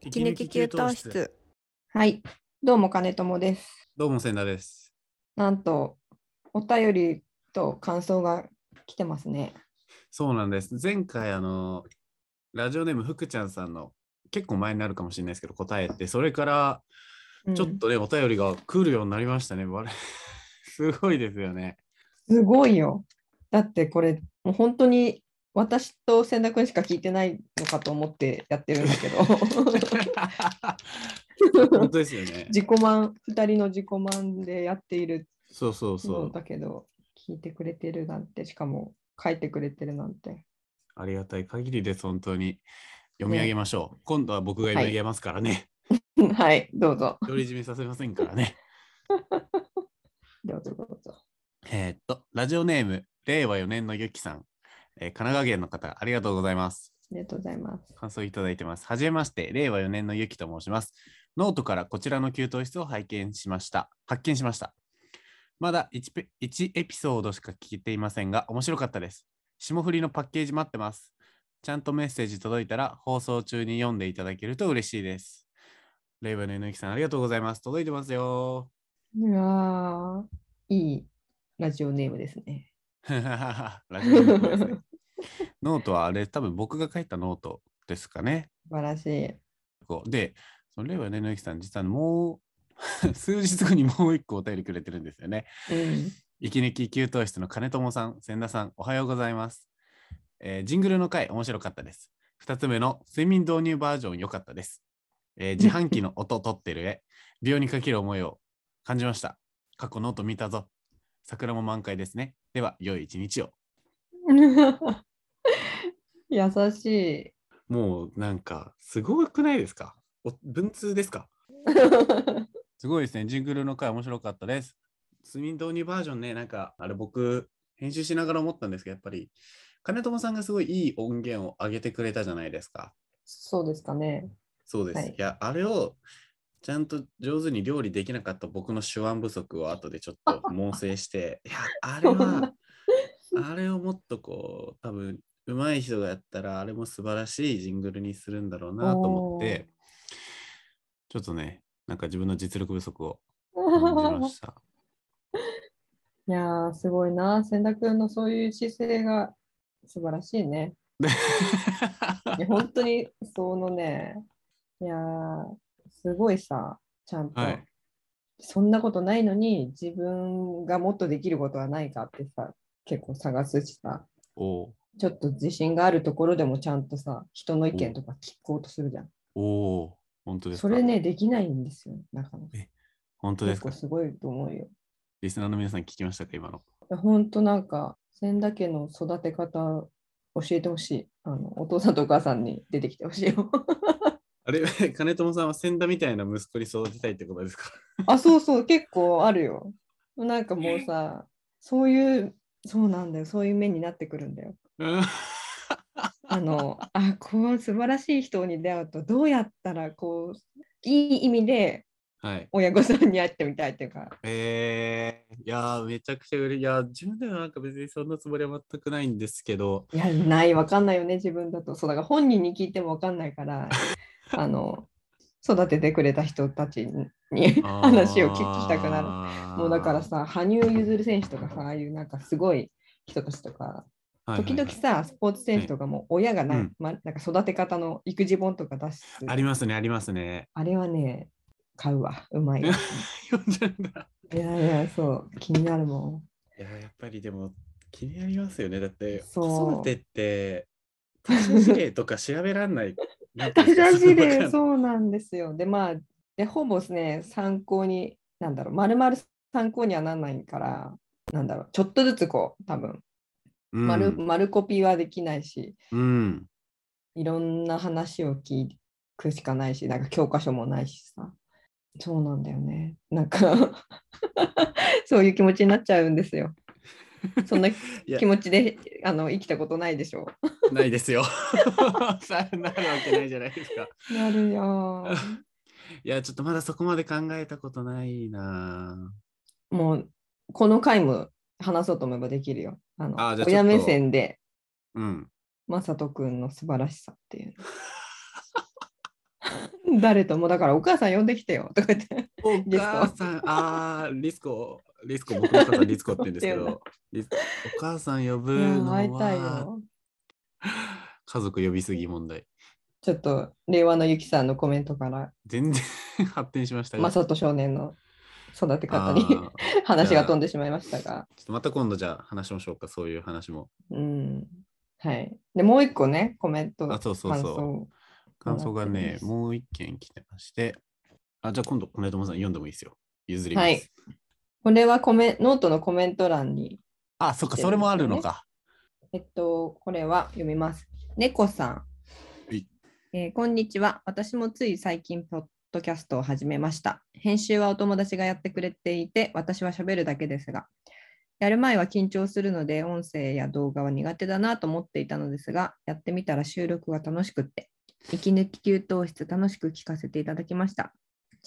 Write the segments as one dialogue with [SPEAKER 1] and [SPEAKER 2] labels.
[SPEAKER 1] 息抜き給湯室。
[SPEAKER 2] はい、どうも金友です。
[SPEAKER 1] どうも千田です。
[SPEAKER 2] なんとお便りと感想が来てますね。
[SPEAKER 1] そうなんです。前回あのラジオネーム福ちゃんさんの結構前になるかもしれないですけど答えてそれから
[SPEAKER 2] うん
[SPEAKER 1] ちょっとね、お便りが来るようになりましたね。すごいですよね。
[SPEAKER 2] すごいよ。だってこれもう本当に私と千田君しか聞いてないのかと思ってやってるんだけど
[SPEAKER 1] 本当ですよね。
[SPEAKER 2] 自己満2人の自己満でやっている
[SPEAKER 1] そうそうそ
[SPEAKER 2] の
[SPEAKER 1] う。
[SPEAKER 2] だけど聞いてくれてるなんてしかも書いてくれてるなんて
[SPEAKER 1] ありがたい限りです。本当に読み上げましょう。今度は僕が読み上げますからね。
[SPEAKER 2] はい どうぞ
[SPEAKER 1] 独り占めさせませんからね。
[SPEAKER 2] どうぞどうぞ。
[SPEAKER 1] えーっと、ラジオネーム、令和4年のゆきさん、えー神奈川県の方、ありがとうございます。
[SPEAKER 2] ありがとうございます。
[SPEAKER 1] 感想いただいてます。はじめまして、令和4年のゆきと申します。ノートからこちらの給湯室を拝見しました。発見しました。まだ 1, ペ1エピソードしか聞いていませんが、面白かったです。霜降りのパッケージ待ってます。ちゃんとメッセージ届いたら放送中に読んでいただけると嬉しいです。令和4年のゆきさん、ありがとうございます。届いてますよ。
[SPEAKER 2] いやーいいラジオネームですね。
[SPEAKER 1] ラジオネームですねノートはあれ、多分僕が書いたノートですかね。
[SPEAKER 2] 素晴らしい。
[SPEAKER 1] こうで、その令和4年のゆきさん、実はもう 数日後にもう一個お便りくれてるんですよね。
[SPEAKER 2] うん。
[SPEAKER 1] 息抜き給湯室の金友さん、千田さん、おはようございます。えージングルの回、面白かったです。2つ目の睡眠導入バージョン、良かったです。えー 自販機の音取ってる絵、美容にかける思いを感じました。過去ノート見たぞ。桜も満開ですね。では、良い一日を。
[SPEAKER 2] 優しい。
[SPEAKER 1] もうなんか、すごくないですか？お文通ですか？すごいですね。ジングルの回面白かったです。睡眠導入バージョンね、なんか、あれ僕、編集しながら思ったんですけど、やっぱり、金友さんがすごいいい音源を上げてくれたじゃないですか。
[SPEAKER 2] そうですかね。
[SPEAKER 1] そうです。
[SPEAKER 2] はい
[SPEAKER 1] い、や、あれをちゃんと上手に料理できなかった僕の手腕不足を後でちょっと猛省して、いや、あれは、あれをもっとこう、多分上手い人がやったら、あれも素晴らしいジングルにするんだろうなと思って、ちょっとね、なんか自分の実力不足を感じました。
[SPEAKER 2] いやーすごいな。千田君のそういう姿勢が素晴らしいね。いや本当にそのね、いやーすごいさ、ちゃんと、
[SPEAKER 1] はい
[SPEAKER 2] そんなことないのに自分がもっとできることはないかってさ、結構探すしさ、
[SPEAKER 1] おう
[SPEAKER 2] ちょっと自信があるところでもちゃんとさ、人の意見とか聞こうとするじゃん。
[SPEAKER 1] おう本当ですか
[SPEAKER 2] それね、できないんですよ、なかなか。
[SPEAKER 1] 本当ですか？
[SPEAKER 2] すごいと思うよ。
[SPEAKER 1] リスナーの皆さん聞きましたか今の？
[SPEAKER 2] 本当なんか、千田家の育て方教えてほしい。あのお父さんとお母さんに出てきてほしいよ。
[SPEAKER 1] あれ、金友さんは千田みたいな息子に育てたいってことですか？
[SPEAKER 2] あ、そうそう、結構あるよ。なんかもうさ、そういう、そうなんだよ、そういう目になってくるんだよ。
[SPEAKER 1] うん
[SPEAKER 2] あの、あ、こう素晴らしい人に出会うと、どうやったらこう、いい意味で
[SPEAKER 1] はい。
[SPEAKER 2] 親御さんに会ってみたいっていうか、
[SPEAKER 1] えー、いやー、めちゃくちゃ嬉しい。いやー、自分ではなんか別にそんなつもりは全くないんですけど、
[SPEAKER 2] いや、ない、わかんないよね、自分だと。そうだから本人に聞いてもわかんないから、あの、育ててくれた人たちに話を聞きたくなる。
[SPEAKER 1] な
[SPEAKER 2] もうだから、さ、羽生結弦選手とかさ、ああいうなんかすごい人たちとか、
[SPEAKER 1] はいはい
[SPEAKER 2] 時々さ、スポーツ選手とかも親がな,、
[SPEAKER 1] うん
[SPEAKER 2] ま、なんか育て方の育児本とか出す。
[SPEAKER 1] ありますね、ありますね。
[SPEAKER 2] あれはね、買うわ、うまいわ。
[SPEAKER 1] 読んじゃうんだ。
[SPEAKER 2] いやいや、そう、気になるも
[SPEAKER 1] いやー、やっぱりでも気になりますよね。だって、子育てって、他者事例とか調べらんない。
[SPEAKER 2] 私で
[SPEAKER 1] わかん
[SPEAKER 2] そうなんですよ。で、まあ、でほぼね、参考に、なんだろう、まるまる参考にはならないから、なんだろう、ちょっとずつこう、多分
[SPEAKER 1] うん
[SPEAKER 2] 丸丸コピーはできないし、
[SPEAKER 1] うん。
[SPEAKER 2] いろんな話を聞くしかないし、なんか教科書もないしさ。そうなんだよね。なんか そういう気持ちになっちゃうんですよ。そんな
[SPEAKER 1] や
[SPEAKER 2] 気持ちであの生きたことないでしょ
[SPEAKER 1] ないですよ。さなるわけないじゃないですか。
[SPEAKER 2] う。なるよ。
[SPEAKER 1] いや、ちょっとまだそこまで考えたことないな。
[SPEAKER 2] もうこの回も話そうと思えばできるよ。あの親目線で
[SPEAKER 1] うん。
[SPEAKER 2] まさとくんの素晴らしさっていうの。誰ともだからお母さん呼んできてよとか言って。
[SPEAKER 1] お母さん、あーリスコ、リスコ、僕のお母さんリスコって言うんですけど、お母さん呼ぶのは
[SPEAKER 2] よ。
[SPEAKER 1] 家族呼びすぎ問題。
[SPEAKER 2] ちょっと令和のゆきさんのコメントから、
[SPEAKER 1] 全然発展しましたが。
[SPEAKER 2] マサト少年の育て方に 話が飛んでしまいましたが。
[SPEAKER 1] っとまた今度じゃあ話しましょうか、そういう話も。
[SPEAKER 2] うん。はい。で、もう一個ね、コメント。
[SPEAKER 1] あそうそうそう
[SPEAKER 2] 感想
[SPEAKER 1] がねもう一件来てまして、あ、じゃあ今度、米友さん読んでもいいですよ。譲ります。
[SPEAKER 2] はいこれはコメノートのコメント欄に、
[SPEAKER 1] あ、そっか、それもあるのか。
[SPEAKER 2] えっと、これは読みます。猫さん、
[SPEAKER 1] はい
[SPEAKER 2] えーこんにちは。私もつい最近、ポッドキャストを始めました。編集はお友達がやってくれていて、私は喋るだけですが、やる前は緊張するので、音声や動画は苦手だなと思っていたのですが、やってみたら収録が楽しくって、息抜き給湯室楽しく聞かせていただきました。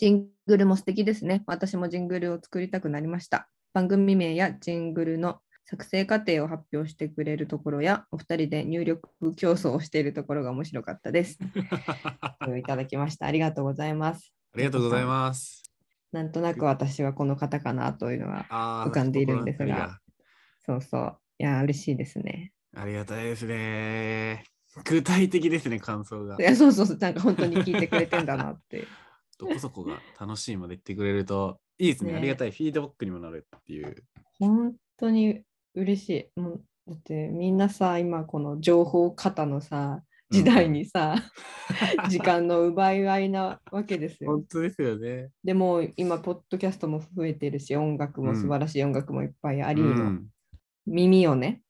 [SPEAKER 2] ジングルも素敵ですね。私もジングルを作りたくなりました。番組名やジングルの作成過程を発表してくれるところや、お二人で入力競争をしているところが面白かったです。いただきました。ありがとうございます。
[SPEAKER 1] ありがとうございます。
[SPEAKER 2] なんとなく私はこの方かなというのは、浮かんでいるんですがそうそう。いや、嬉しいですね。
[SPEAKER 1] ありがたいですね。具体的ですね、感想が
[SPEAKER 2] い。や、そうそうそう。なんか本当に聞いてくれてんだなって。
[SPEAKER 1] どこそこが楽しいまで言ってくれると いいですね。
[SPEAKER 2] ね
[SPEAKER 1] ありがたい。フィードバックにもなるっていう。
[SPEAKER 2] 本当に嬉しい。もうだってみんなさ、今この情報過多のさ、時代にさ、時間の奪い合いなわけですよ。
[SPEAKER 1] 本当ですよね。
[SPEAKER 2] でも今、ポッドキャストも増えてるし、音楽も素晴らしい音楽もいっぱいあり、
[SPEAKER 1] うん。
[SPEAKER 2] 耳をね、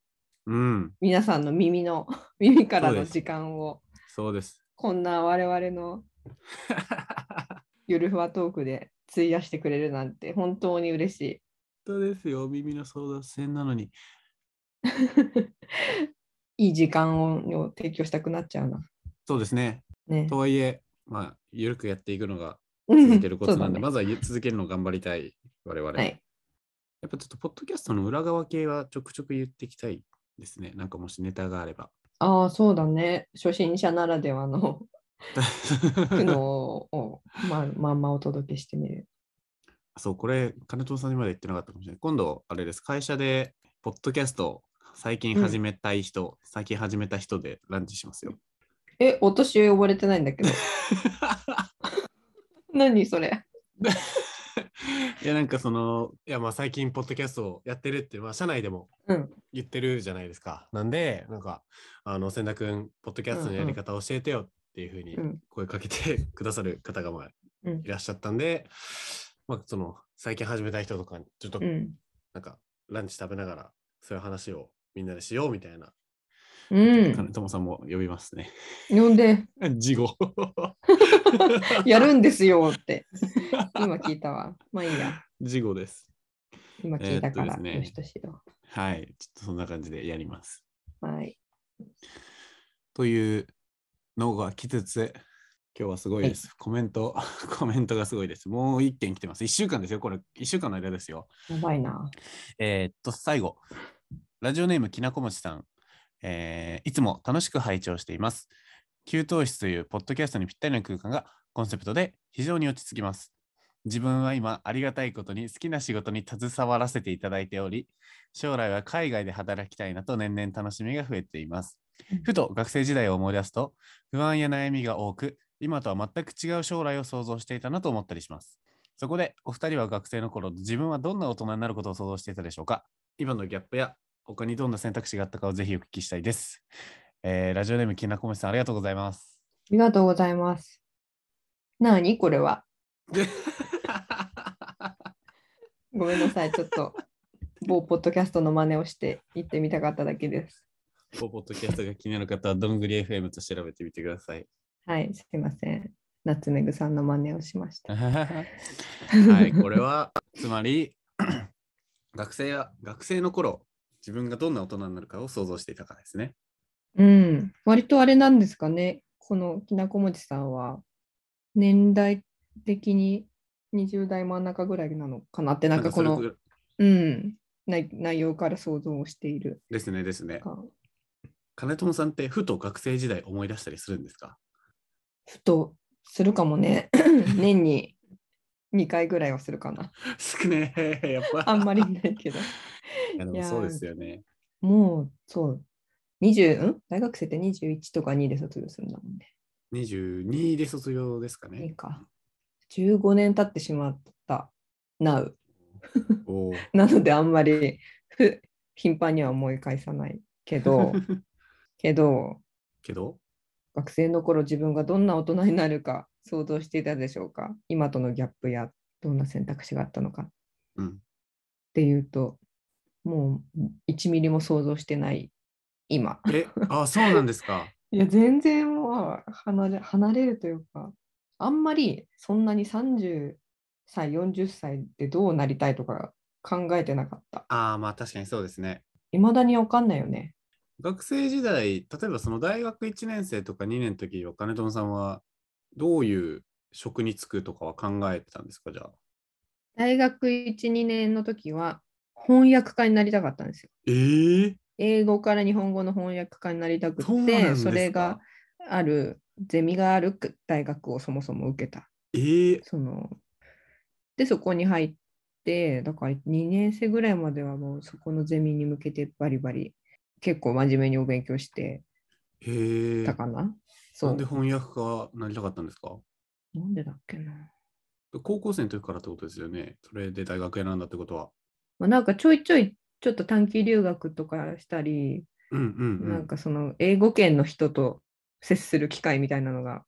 [SPEAKER 1] うん。
[SPEAKER 2] 皆さんの耳の、耳からの時間を、
[SPEAKER 1] そうです。
[SPEAKER 2] こんな我々のゆるふわトークで費やしてくれるなんて本当に嬉しい。
[SPEAKER 1] 本当ですよ。耳の争奪戦なのに。
[SPEAKER 2] いい時間をを提供したくなっちゃうな。
[SPEAKER 1] そうですね。
[SPEAKER 2] ね。
[SPEAKER 1] とはいえ、まあ、ゆるくやっていくのが
[SPEAKER 2] 続
[SPEAKER 1] 続いてることなんで、
[SPEAKER 2] ね
[SPEAKER 1] まずはゆ続けるのを頑張りたい、我々。
[SPEAKER 2] はい。
[SPEAKER 1] やっぱちょっと、ポッドキャストの裏側系はちょくちょく言っていきたいですね。なんかもしネタがあれば。
[SPEAKER 2] ああ、そうだね。初心者ならではの 苦悩を、まあ、まんまお届けしてみる。
[SPEAKER 1] そう、これ、金藤さんにまで言ってなかったかもしれない。今度、あれです。会社で、ポッドキャスト、最近始めたい人、最近始めた人でランチしますよ。
[SPEAKER 2] え、お年寄り呼ばれてないんだけど。何それ。
[SPEAKER 1] いや、なんかその、いや、まあ最近、ポッドキャストをやってるって、まあ、社内でも
[SPEAKER 2] うん。
[SPEAKER 1] 言ってるじゃないですか。なんで、なんか、あの、千田君、ポッドキャストのやり方教えてよっていうふうに
[SPEAKER 2] うん
[SPEAKER 1] 声かけてくださる方が、まあ、
[SPEAKER 2] うん
[SPEAKER 1] いらっしゃったんで、まあ、その、最近始めた人とかに、ちょっと
[SPEAKER 2] うん。
[SPEAKER 1] なんかランチ食べながらそういう話をみんなでしようみたいな。
[SPEAKER 2] うん。
[SPEAKER 1] 金友さんも呼びますね。
[SPEAKER 2] 呼んで、
[SPEAKER 1] 事後。
[SPEAKER 2] やるんですよって。今聞いたわ。まあいいや。
[SPEAKER 1] 事後です。
[SPEAKER 2] 今聞いたから、
[SPEAKER 1] ね
[SPEAKER 2] よしとしよ
[SPEAKER 1] はい。ちょっとそんな感じでやります。
[SPEAKER 2] う。はい。
[SPEAKER 1] というのが来つつ、今日はすごいです。コメント、コメントがすごいです。もう一件来てます。1週間ですよ。これ、1週間の間ですよ。
[SPEAKER 2] やばいな。
[SPEAKER 1] えーっと、最後、ラジオネームきなこもちさん、えーいつも楽しく拝聴しています。給湯室というポッドキャストにぴったりな空間がコンセプトで非常に落ち着きます。自分は今、ありがたいことに好きな仕事に携わらせていただいており、将来は海外で働きたいなと年々楽しみが増えています
[SPEAKER 2] うん。
[SPEAKER 1] ふと学生時代を思い出すと、不安や悩みが多く、今とは全く違う将来を想像していたなと思ったりします。そこで、お二人は学生の頃、自分はどんな大人になることを想像していたでしょうか？今のギャップや他にどんな選択肢があったかをぜひお聞きしたいです。えーラジオネームきなこもちさん、ありがとうございます。
[SPEAKER 2] ありがとうございます。なに？これは。ごめんなさい。ちょっと、某ポッドキャストの真似をして言ってみたかっただけです。
[SPEAKER 1] ポッドキャストが気になる方は、どんぐり FM と調べてみてください。
[SPEAKER 2] はい、すいません。夏目ぐさんの真似をしました。
[SPEAKER 1] はい、これは、つまり、学生や学生の頃、自分がどんな大人になるかを想像していたからですね。
[SPEAKER 2] うん、割とあれなんですかね。このきなこもちさんは、年代的に20代真ん中ぐらいなのかなって、なんかこのうん、内内容から想像をしている
[SPEAKER 1] ですね、ですね。
[SPEAKER 2] か。
[SPEAKER 1] 金友さんって、ふと学生時代思い出したりするんですか？
[SPEAKER 2] ふとするかもね。年に2回ぐらいはするかな。
[SPEAKER 1] 少ねえ、やっぱ。
[SPEAKER 2] あんまりないけど。
[SPEAKER 1] いやそうですよね。
[SPEAKER 2] もう、そう。20、ん？大学生って21とか2で卒業するんだもんね。
[SPEAKER 1] 22で卒業ですか
[SPEAKER 2] いい
[SPEAKER 1] ね。
[SPEAKER 2] か。15年経ってしまった。Now。なのであんまりふ頻繁には思い返さないけど、けど、
[SPEAKER 1] けど、
[SPEAKER 2] 学生の頃自分がどんな大人になるか想像していたでしょうか？今とのギャップやどんな選択肢があったのかっ
[SPEAKER 1] うん。
[SPEAKER 2] ていうと、もう1ミリも想像してない今。
[SPEAKER 1] え、あ、そうなんですか？
[SPEAKER 2] いや、全然もう離れ離れるというか、あんまりそんなに30歳、40歳でどうなりたいとか考えてなかった。
[SPEAKER 1] ああ、まあ確かにそうですね。
[SPEAKER 2] いまだにわかんないよね。
[SPEAKER 1] 学生時代、例えばその大学1年生とか2年の時は、金友さんはどういう職に就くとかは考えてたんですか、じゃあ？
[SPEAKER 2] 大学1、2年の時は翻訳家になりたかったんですよ。
[SPEAKER 1] ええ
[SPEAKER 2] 英語から日本語の翻訳家になりたくて、それがあるゼミがある大学をそもそも受けた。
[SPEAKER 1] ええ
[SPEAKER 2] そので、そこに入って、だから2年生ぐらいまではもうそこのゼミに向けてバリバリ結構真面目にお勉強して
[SPEAKER 1] へえ
[SPEAKER 2] たかな。そう
[SPEAKER 1] なんで。翻訳家になりたかったんですか？
[SPEAKER 2] なんでだっけな。
[SPEAKER 1] 高校生の時からってことですよね。それで大学選んだってことは。
[SPEAKER 2] まあ、なんかちょいちょいちょっと短期留学とかしたり、
[SPEAKER 1] うんうんう
[SPEAKER 2] なん
[SPEAKER 1] ん。
[SPEAKER 2] かその英語圏の人と接する機会みたいなのが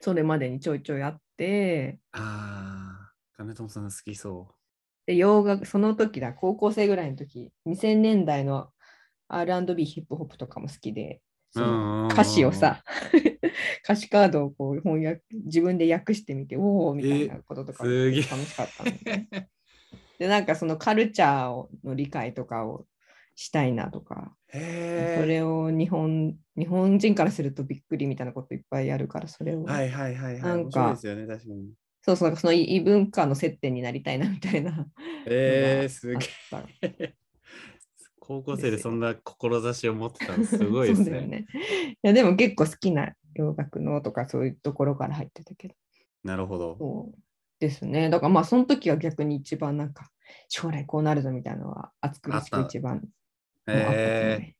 [SPEAKER 2] それまでにちょいちょいあって、
[SPEAKER 1] ああ、金友さん好きそ
[SPEAKER 2] で洋楽、その時だ、高校生ぐらいの時、2000年代の R&B ヒップホップとかも好きで、歌詞をさ、歌詞カードをこう翻訳自分で訳してみて、おおみたいなこととか
[SPEAKER 1] すげえ
[SPEAKER 2] 楽しかったのね。で、なんかそのカルチャーの理解とかをしたいなとか。それを日本日本人からするとびっくりみたいなこといっぱいあるから、それを、
[SPEAKER 1] はいはいはいはい。
[SPEAKER 2] なんか
[SPEAKER 1] 面白いですよね、確かに。
[SPEAKER 2] そうそう、その異文化の接点になりたいなみたいな。
[SPEAKER 1] えー、すげえ。高校生でそんな志を持ってたのすごいですね。
[SPEAKER 2] ね。いや、でも結構好きな洋楽のとかそういうところから入ってたけど。
[SPEAKER 1] なるほど。
[SPEAKER 2] そうですね。だからまあその時は逆に一番なんか将来こうなるぞみたいなのは熱く
[SPEAKER 1] あった
[SPEAKER 2] 一番
[SPEAKER 1] え
[SPEAKER 2] ね。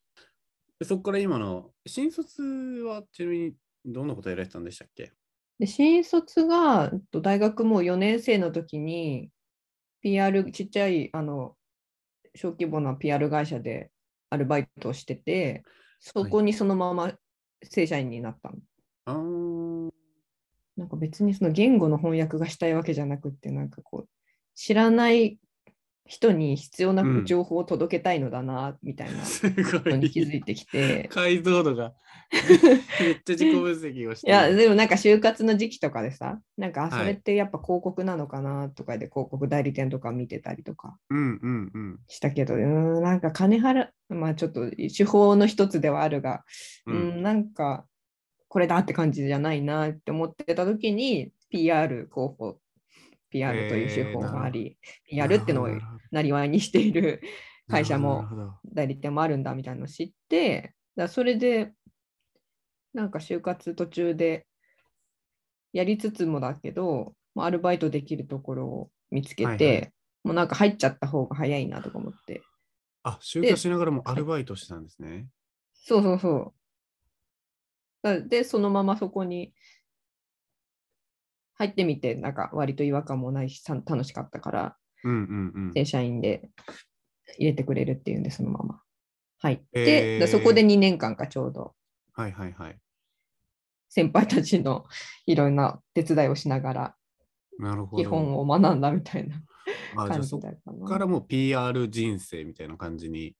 [SPEAKER 1] ー、そこから今の新卒はちなみにどんなことやられてたんでしたっけ？
[SPEAKER 2] で新卒がえっと大学もう4年生の時に PR ちっちゃいあの小規模な PR 会社でアルバイトをしててそこにそのまま正社員になったの。
[SPEAKER 1] あー
[SPEAKER 2] なんか別にその言語の翻訳がしたいわけじゃなくって、なんかこう、知らない人に必要
[SPEAKER 1] う
[SPEAKER 2] なん情報を届けたいのだな、みたいな
[SPEAKER 1] すご
[SPEAKER 2] のに
[SPEAKER 1] い。
[SPEAKER 2] 気づいてきて。
[SPEAKER 1] 解像度が めっちゃ自己分析をして
[SPEAKER 2] いや、
[SPEAKER 1] る
[SPEAKER 2] でもなんか就活の時期とかでさ、なんか、それってやっぱ広告なのかなとかで広告代理店とか見てたりとか
[SPEAKER 1] うんうんうん。
[SPEAKER 2] したけど、うーん、なんか金払う、まあちょっと手法の一つではあるが、
[SPEAKER 1] う
[SPEAKER 2] うんん、なんかこれだって感じじゃないなって思ってた時に PR 広報 PR という手法があり、PR ってのを
[SPEAKER 1] な
[SPEAKER 2] りわいにしている 会社
[SPEAKER 1] な
[SPEAKER 2] も代理店もあるんだみたいなのを知ってだそれでなんか就活途中でやりつつもだけど、まあアルバイトできるところを見つけて、
[SPEAKER 1] はいはい。
[SPEAKER 2] もうなんか入っちゃった方が早いなとか思って。
[SPEAKER 1] あ、就活しながらもアルバイトしてたんですね。
[SPEAKER 2] そうそうそう。だで、そのままそこに入ってみて、なんか割と違和感もないし、さ楽しかったから、
[SPEAKER 1] うんうんうん。
[SPEAKER 2] 正社員で入れてくれるっていうんで、そのまま入って、
[SPEAKER 1] へー
[SPEAKER 2] でそこで2年間かちょうど
[SPEAKER 1] はいはいはい。
[SPEAKER 2] 先輩たちの いろんな手伝いをしながら、
[SPEAKER 1] なるほど。
[SPEAKER 2] 基本を学んだみたいな感
[SPEAKER 1] あじ
[SPEAKER 2] だったな。
[SPEAKER 1] からもう PR 人生みたいな感じに。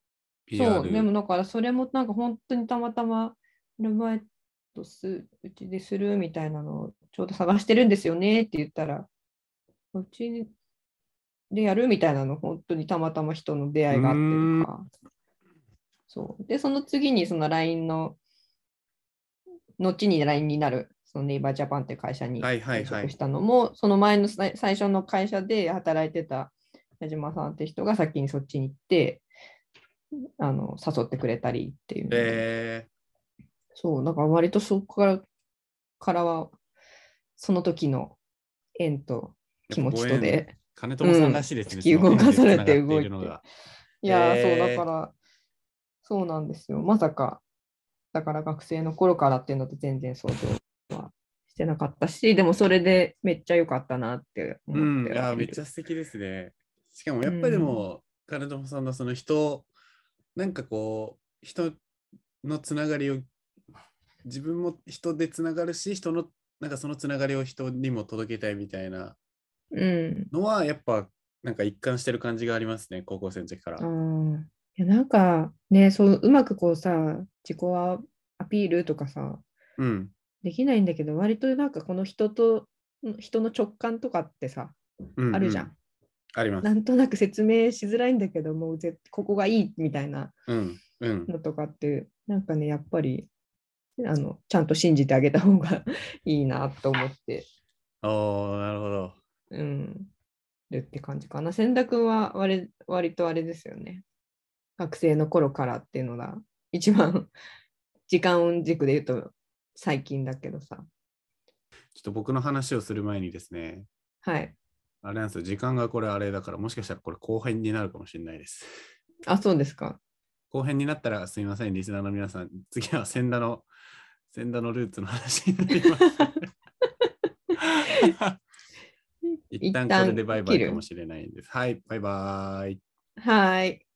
[SPEAKER 2] そ
[SPEAKER 1] PR
[SPEAKER 2] う、でもだからそれもなんか本当にたまたまアルバイトすうちでするみたいなのをちょうど探してるんですよねって言ったら、うちでやるみたいなの本当にたまたま人の出会いがあってとか。そう。で、その次にその LINE の、後に LINE になる、そのネイバージャパンっていう会社に
[SPEAKER 1] はいはいはい
[SPEAKER 2] 転職したのも、その前の最初の会社で働いてた矢島さんって人が先にそっちに行って、あの誘ってくれたりっていう
[SPEAKER 1] え
[SPEAKER 2] そう、だから割とそこからからはその時の縁と気持ちとで。
[SPEAKER 1] 金友さんらしいですね。金友さん
[SPEAKER 2] 動かされて動いていやそうだから、そうなんですよ。まさか、だから学生の頃からっていうのと全然想像はしてなかったし、でもそれでめっちゃ良かったなって
[SPEAKER 1] う
[SPEAKER 2] 思っ
[SPEAKER 1] ん、いや
[SPEAKER 2] てはいる
[SPEAKER 1] めっちゃ素敵ですね。しかもやっぱりでも、金友さんのその人、なんかこう、人のつながりを、自分も人でつながるし、人の、なんかそのつながりを人にも届けたいみたいな
[SPEAKER 2] うん。
[SPEAKER 1] のは、やっぱなんか一貫してる感じがありますね、高校生の時から。
[SPEAKER 2] うんいやなんかね、そううまくこうさ、自己アピールとかさ、
[SPEAKER 1] うん、
[SPEAKER 2] できないんだけど、割となんかこの人と、人の直感とかってさ、
[SPEAKER 1] うん
[SPEAKER 2] あるじゃん。
[SPEAKER 1] うあります。
[SPEAKER 2] なんとなく説明しづらいんだけど、もうぜここがいいみたいな
[SPEAKER 1] うん、うん。
[SPEAKER 2] のとかって、なんかね、やっぱり、あの、ちゃんと信じてあげた方がいいなと思って、
[SPEAKER 1] おー、なるほど。
[SPEAKER 2] うん、るって感じかな。千田君は割割とあれですよね。学生の頃からっていうのが、一番 時間軸で言うと最近だけどさ。
[SPEAKER 1] ちょっと僕の話をする前にですね、
[SPEAKER 2] はい。
[SPEAKER 1] あれなんですよ、時間がこれあれだから、もしかしたらこれ後編になるかもしれないです。
[SPEAKER 2] あ、そうですか。
[SPEAKER 1] 後編になったらすみません、リスナーの皆さん。次は千田の、千田のルーツの話になります。一旦これでバイバイかもしれないんです。はい、バイバイ。
[SPEAKER 2] はい。